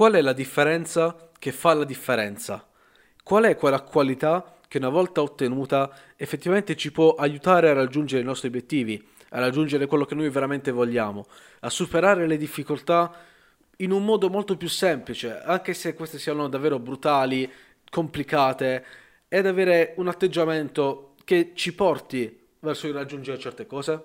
Qual è la differenza che fa la differenza? Qual è quella qualità che una volta ottenuta effettivamente ci può aiutare a raggiungere i nostri obiettivi, a raggiungere quello che noi veramente vogliamo, a superare le difficoltà in un modo molto più semplice, anche se queste siano davvero brutali, complicate, ed avere un atteggiamento che ci porti verso il raggiungere certe cose?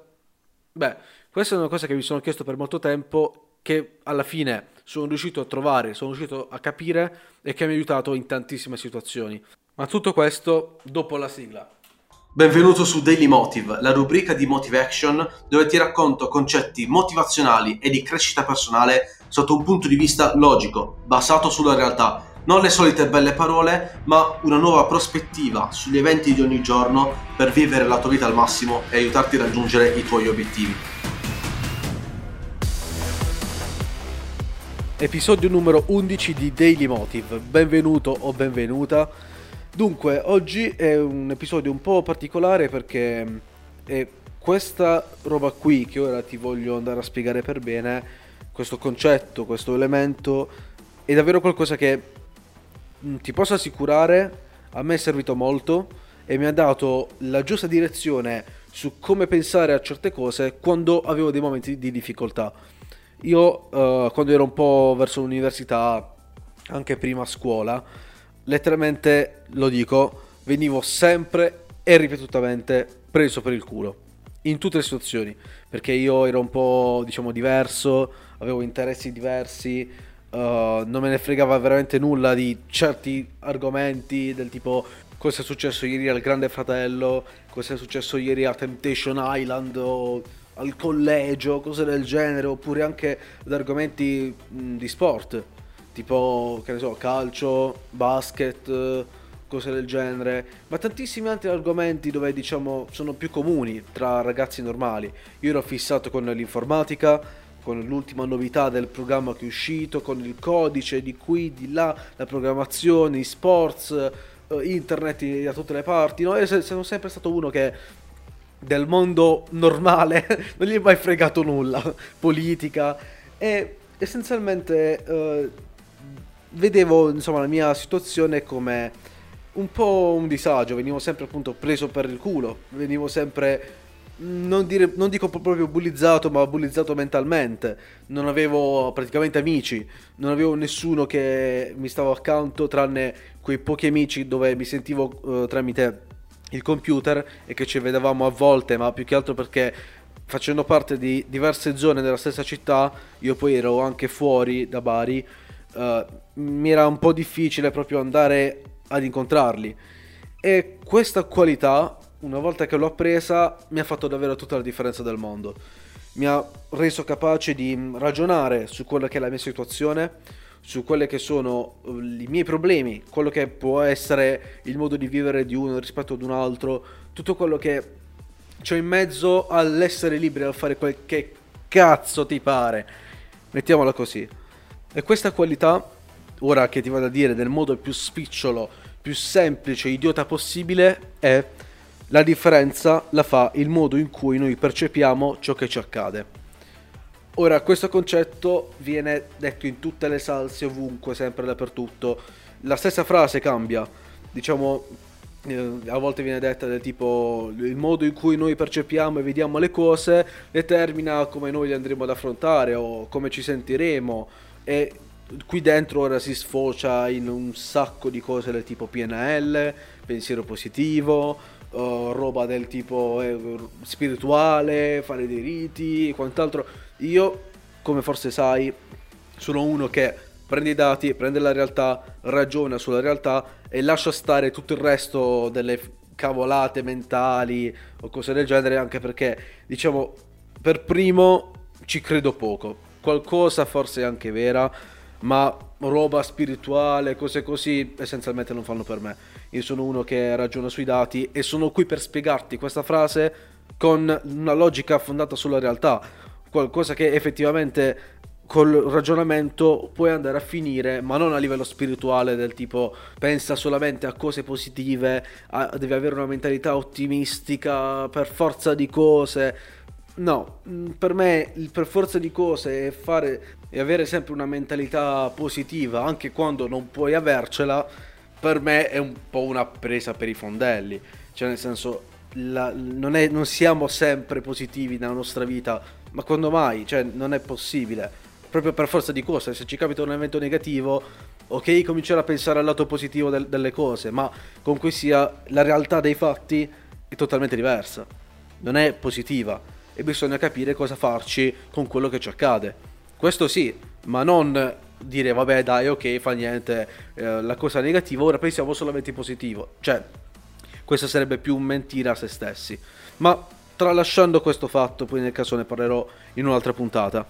Beh, questa è una cosa che mi sono chiesto per molto tempo che alla fine sono riuscito a trovare, sono riuscito a capire e che mi ha aiutato in tantissime situazioni. Ma tutto questo dopo la sigla. Benvenuto su Daily Motive, la rubrica di Motive Action dove ti racconto concetti motivazionali e di crescita personale sotto un punto di vista logico, basato sulla realtà. Non le solite belle parole, ma una nuova prospettiva sugli eventi di ogni giorno per vivere la tua vita al massimo e aiutarti a raggiungere i tuoi obiettivi. Episodio numero 11 di Daily Motive. Benvenuto o benvenuta. Dunque, oggi è un episodio un po' particolare perché mm, è questa roba qui che ora ti voglio andare a spiegare per bene, questo concetto, questo elemento, è davvero qualcosa che mm, ti posso assicurare a me è servito molto e mi ha dato la giusta direzione su come pensare a certe cose quando avevo dei momenti di difficoltà io uh, quando ero un po' verso l'università, anche prima scuola, letteralmente lo dico, venivo sempre e ripetutamente preso per il culo. In tutte le situazioni, perché io ero un po' diciamo diverso, avevo interessi diversi, uh, non me ne fregava veramente nulla di certi argomenti del tipo cosa è successo ieri al Grande Fratello, cosa è successo ieri a Temptation Island o al collegio, cose del genere, oppure anche ad argomenti mh, di sport, tipo, che ne so, calcio, basket, cose del genere, ma tantissimi altri argomenti dove diciamo sono più comuni tra ragazzi normali. Io ero fissato con l'informatica, con l'ultima novità del programma che è uscito, con il codice di qui, di là, la programmazione, i sports, eh, internet da tutte le parti. No? Io sono sempre stato uno che del mondo normale non gli è mai fregato nulla, politica. E essenzialmente eh, vedevo insomma la mia situazione come un po' un disagio, venivo sempre appunto preso per il culo, venivo sempre non, dire, non dico proprio bullizzato, ma bullizzato mentalmente. Non avevo praticamente amici, non avevo nessuno che mi stava accanto, tranne quei pochi amici dove mi sentivo uh, tramite il computer e che ci vedevamo a volte, ma più che altro perché facendo parte di diverse zone della stessa città, io poi ero anche fuori da Bari, uh, mi era un po' difficile proprio andare ad incontrarli. E questa qualità, una volta che l'ho appresa, mi ha fatto davvero tutta la differenza del mondo. Mi ha reso capace di ragionare su quella che è la mia situazione, su quelli che sono uh, i miei problemi, quello che può essere il modo di vivere di uno rispetto ad un altro, tutto quello che c'è in mezzo all'essere liberi, al fare quel che cazzo ti pare. Mettiamola così. E questa qualità, ora che ti vado a dire nel modo più spicciolo, più semplice, idiota possibile, è la differenza la fa il modo in cui noi percepiamo ciò che ci accade. Ora, questo concetto viene detto in tutte le salse, ovunque, sempre dappertutto. La stessa frase cambia. Diciamo, eh, a volte viene detta del tipo il modo in cui noi percepiamo e vediamo le cose determina come noi le andremo ad affrontare o come ci sentiremo. E qui dentro ora si sfocia in un sacco di cose del tipo PNL, pensiero positivo, uh, roba del tipo eh, spirituale, fare dei riti e quant'altro. Io, come forse sai, sono uno che prende i dati, prende la realtà, ragiona sulla realtà e lascia stare tutto il resto delle cavolate mentali o cose del genere, anche perché, diciamo, per primo ci credo poco. Qualcosa forse è anche vera, ma roba spirituale, cose così, essenzialmente non fanno per me. Io sono uno che ragiona sui dati e sono qui per spiegarti questa frase con una logica fondata sulla realtà, qualcosa che effettivamente col ragionamento puoi andare a finire, ma non a livello spirituale del tipo pensa solamente a cose positive, a, devi avere una mentalità ottimistica per forza di cose. No, mm, per me il per forza di cose è fare e avere sempre una mentalità positiva anche quando non puoi avercela, per me è un po' una presa per i fondelli. Cioè nel senso, la, non, è, non siamo sempre positivi nella nostra vita, ma quando mai? Cioè non è possibile. Proprio per forza di cose, se ci capita un evento negativo, ok, cominciare a pensare al lato positivo del, delle cose, ma comunque sia la realtà dei fatti è totalmente diversa. Non è positiva e bisogna capire cosa farci con quello che ci accade. Questo sì, ma non dire vabbè dai ok fa niente eh, la cosa negativa ora pensiamo solamente in positivo cioè questo sarebbe più mentira a se stessi ma tralasciando questo fatto poi nel caso ne parlerò in un'altra puntata.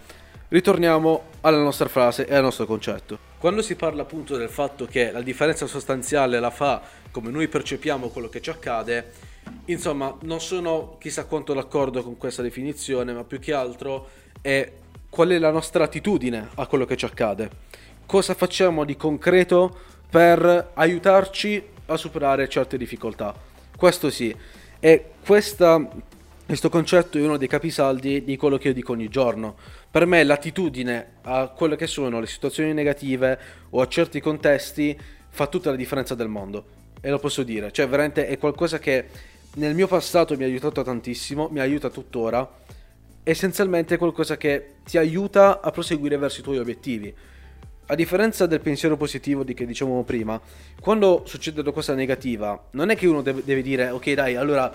Ritorniamo alla nostra frase e al nostro concetto. Quando si parla appunto del fatto che la differenza sostanziale la fa come noi percepiamo quello che ci accade insomma non sono chissà quanto d'accordo con questa definizione ma più che altro è qual è la nostra attitudine a quello che ci accade, cosa facciamo di concreto per aiutarci a superare certe difficoltà. Questo sì, e questa, questo concetto è uno dei capisaldi di quello che io dico ogni giorno. Per me l'attitudine a quelle che sono le situazioni negative o a certi contesti fa tutta la differenza del mondo. E lo posso dire, cioè veramente è qualcosa che nel mio passato mi ha aiutato tantissimo, mi aiuta tuttora essenzialmente qualcosa che ti aiuta a proseguire verso i tuoi obiettivi. A differenza del pensiero positivo di che dicevamo prima, quando succede una cosa negativa, non è che uno deve, deve dire ok dai, allora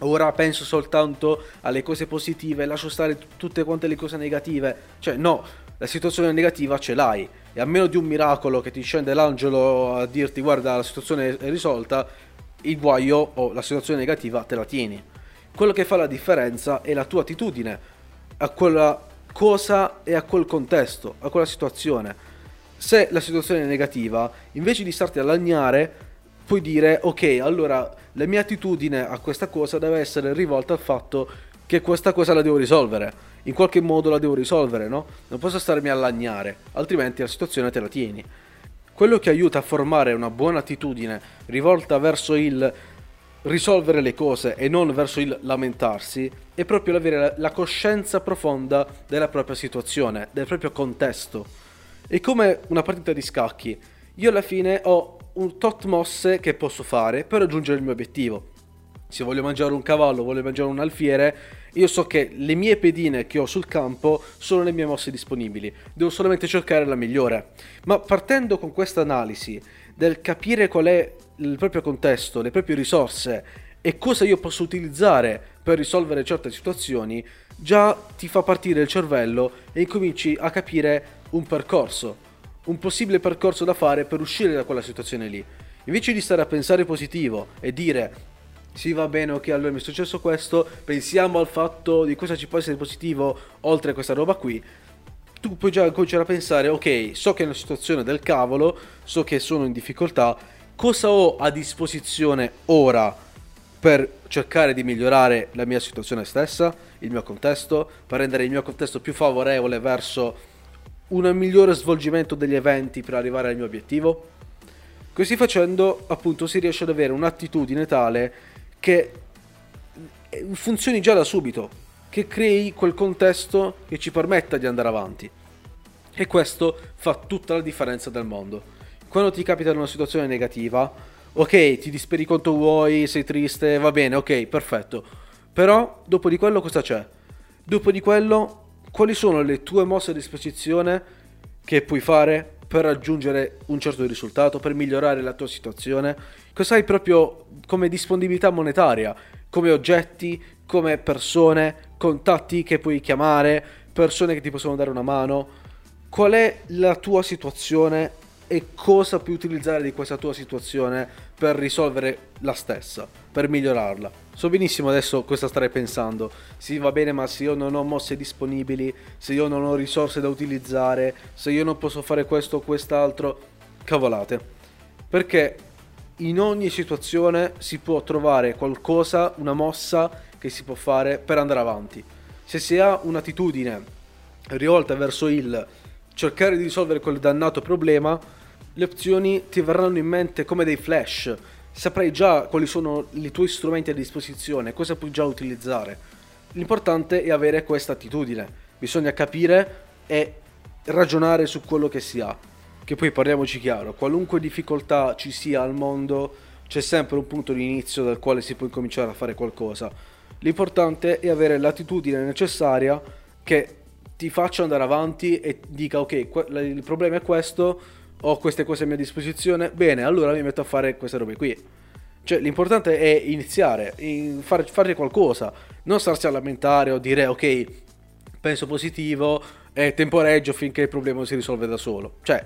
ora penso soltanto alle cose positive, lascio stare t- tutte quante le cose negative. Cioè no, la situazione negativa ce l'hai e a meno di un miracolo che ti scende l'angelo a dirti guarda la situazione è risolta, il guaio o la situazione negativa te la tieni. Quello che fa la differenza è la tua attitudine a quella cosa e a quel contesto, a quella situazione. Se la situazione è negativa, invece di starti a lagnare, puoi dire ok, allora la mia attitudine a questa cosa deve essere rivolta al fatto che questa cosa la devo risolvere. In qualche modo la devo risolvere, no? Non posso starmi a lagnare, altrimenti la situazione te la tieni. Quello che aiuta a formare una buona attitudine rivolta verso il risolvere le cose e non verso il lamentarsi è proprio avere la coscienza profonda della propria situazione, del proprio contesto. È come una partita di scacchi. Io alla fine ho un tot mosse che posso fare per raggiungere il mio obiettivo. Se voglio mangiare un cavallo, voglio mangiare un alfiere, io so che le mie pedine che ho sul campo sono le mie mosse disponibili. Devo solamente cercare la migliore. Ma partendo con questa analisi del capire qual è il proprio contesto, le proprie risorse e cosa io posso utilizzare per risolvere certe situazioni, già ti fa partire il cervello e incominci a capire un percorso, un possibile percorso da fare per uscire da quella situazione lì. Invece di stare a pensare positivo e dire sì va bene, ok, allora mi è successo questo, pensiamo al fatto di cosa ci può essere positivo oltre a questa roba qui, tu puoi già cominciare a pensare, ok, so che è una situazione del cavolo, so che sono in difficoltà, cosa ho a disposizione ora per cercare di migliorare la mia situazione stessa, il mio contesto, per rendere il mio contesto più favorevole verso un migliore svolgimento degli eventi per arrivare al mio obiettivo? Così facendo, appunto, si riesce ad avere un'attitudine tale che funzioni già da subito, che crei quel contesto che ci permetta di andare avanti. E questo fa tutta la differenza del mondo. Quando ti capita una situazione negativa, ok, ti disperi quanto vuoi, sei triste, va bene, ok, perfetto. Però dopo di quello cosa c'è? Dopo di quello, quali sono le tue mosse a disposizione che puoi fare per raggiungere un certo risultato, per migliorare la tua situazione? Cosa hai proprio come disponibilità monetaria, come oggetti, come persone, contatti che puoi chiamare, persone che ti possono dare una mano. Qual è la tua situazione e cosa puoi utilizzare di questa tua situazione per risolvere la stessa, per migliorarla. So benissimo adesso cosa starei pensando. Sì, va bene, ma se io non ho mosse disponibili, se io non ho risorse da utilizzare, se io non posso fare questo o quest'altro, cavolate. Perché in ogni situazione si può trovare qualcosa, una mossa che si può fare per andare avanti. Se si ha un'attitudine rivolta verso il cercare di risolvere quel dannato problema, le opzioni ti verranno in mente come dei flash. Saprai già quali sono i tuoi strumenti a disposizione, cosa puoi già utilizzare. l'importante è avere questa attitudine. Bisogna capire e ragionare su quello che si ha. Che poi parliamoci chiaro, qualunque difficoltà ci sia al mondo, c'è sempre un punto di inizio dal quale si può incominciare a fare qualcosa. L'importante è avere l'attitudine necessaria che ti faccia andare avanti e dica ok, il problema è questo, ho queste cose a mia disposizione, bene, allora mi metto a fare queste robe qui. Cioè, l'importante è iniziare, fare, fare qualcosa, non starsi a lamentare o dire ok, penso positivo e temporeggio finché il problema si risolve da solo. Cioè,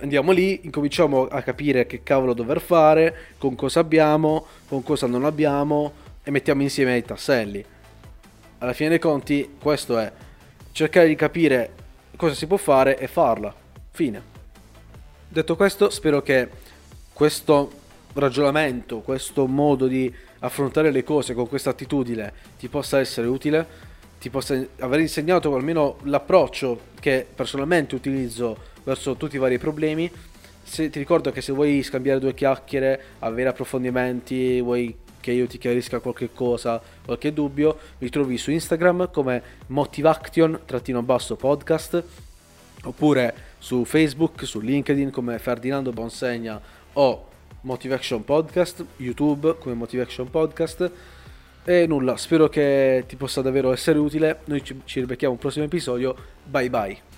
andiamo lì, incominciamo a capire che cavolo dover fare, con cosa abbiamo, con cosa non abbiamo e mettiamo insieme i tasselli. Alla fine dei conti, questo è cercare di capire cosa si può fare e farla. Fine. Detto questo, spero che questo ragionamento, questo modo di affrontare le cose con questa attitudine ti possa essere utile, ti possa aver insegnato almeno l'approccio che personalmente utilizzo verso tutti i vari problemi. Se, ti ricordo che se vuoi scambiare due chiacchiere, avere approfondimenti, vuoi che io ti chiarisca qualche cosa, qualche dubbio, mi trovi su Instagram come motivaction-podcast oppure su Facebook, su LinkedIn come Ferdinando Bonsegna o Motivation Podcast, YouTube come Motivation Podcast. E nulla, spero che ti possa davvero essere utile. Noi ci, ci ribecchiamo un prossimo episodio. Bye bye.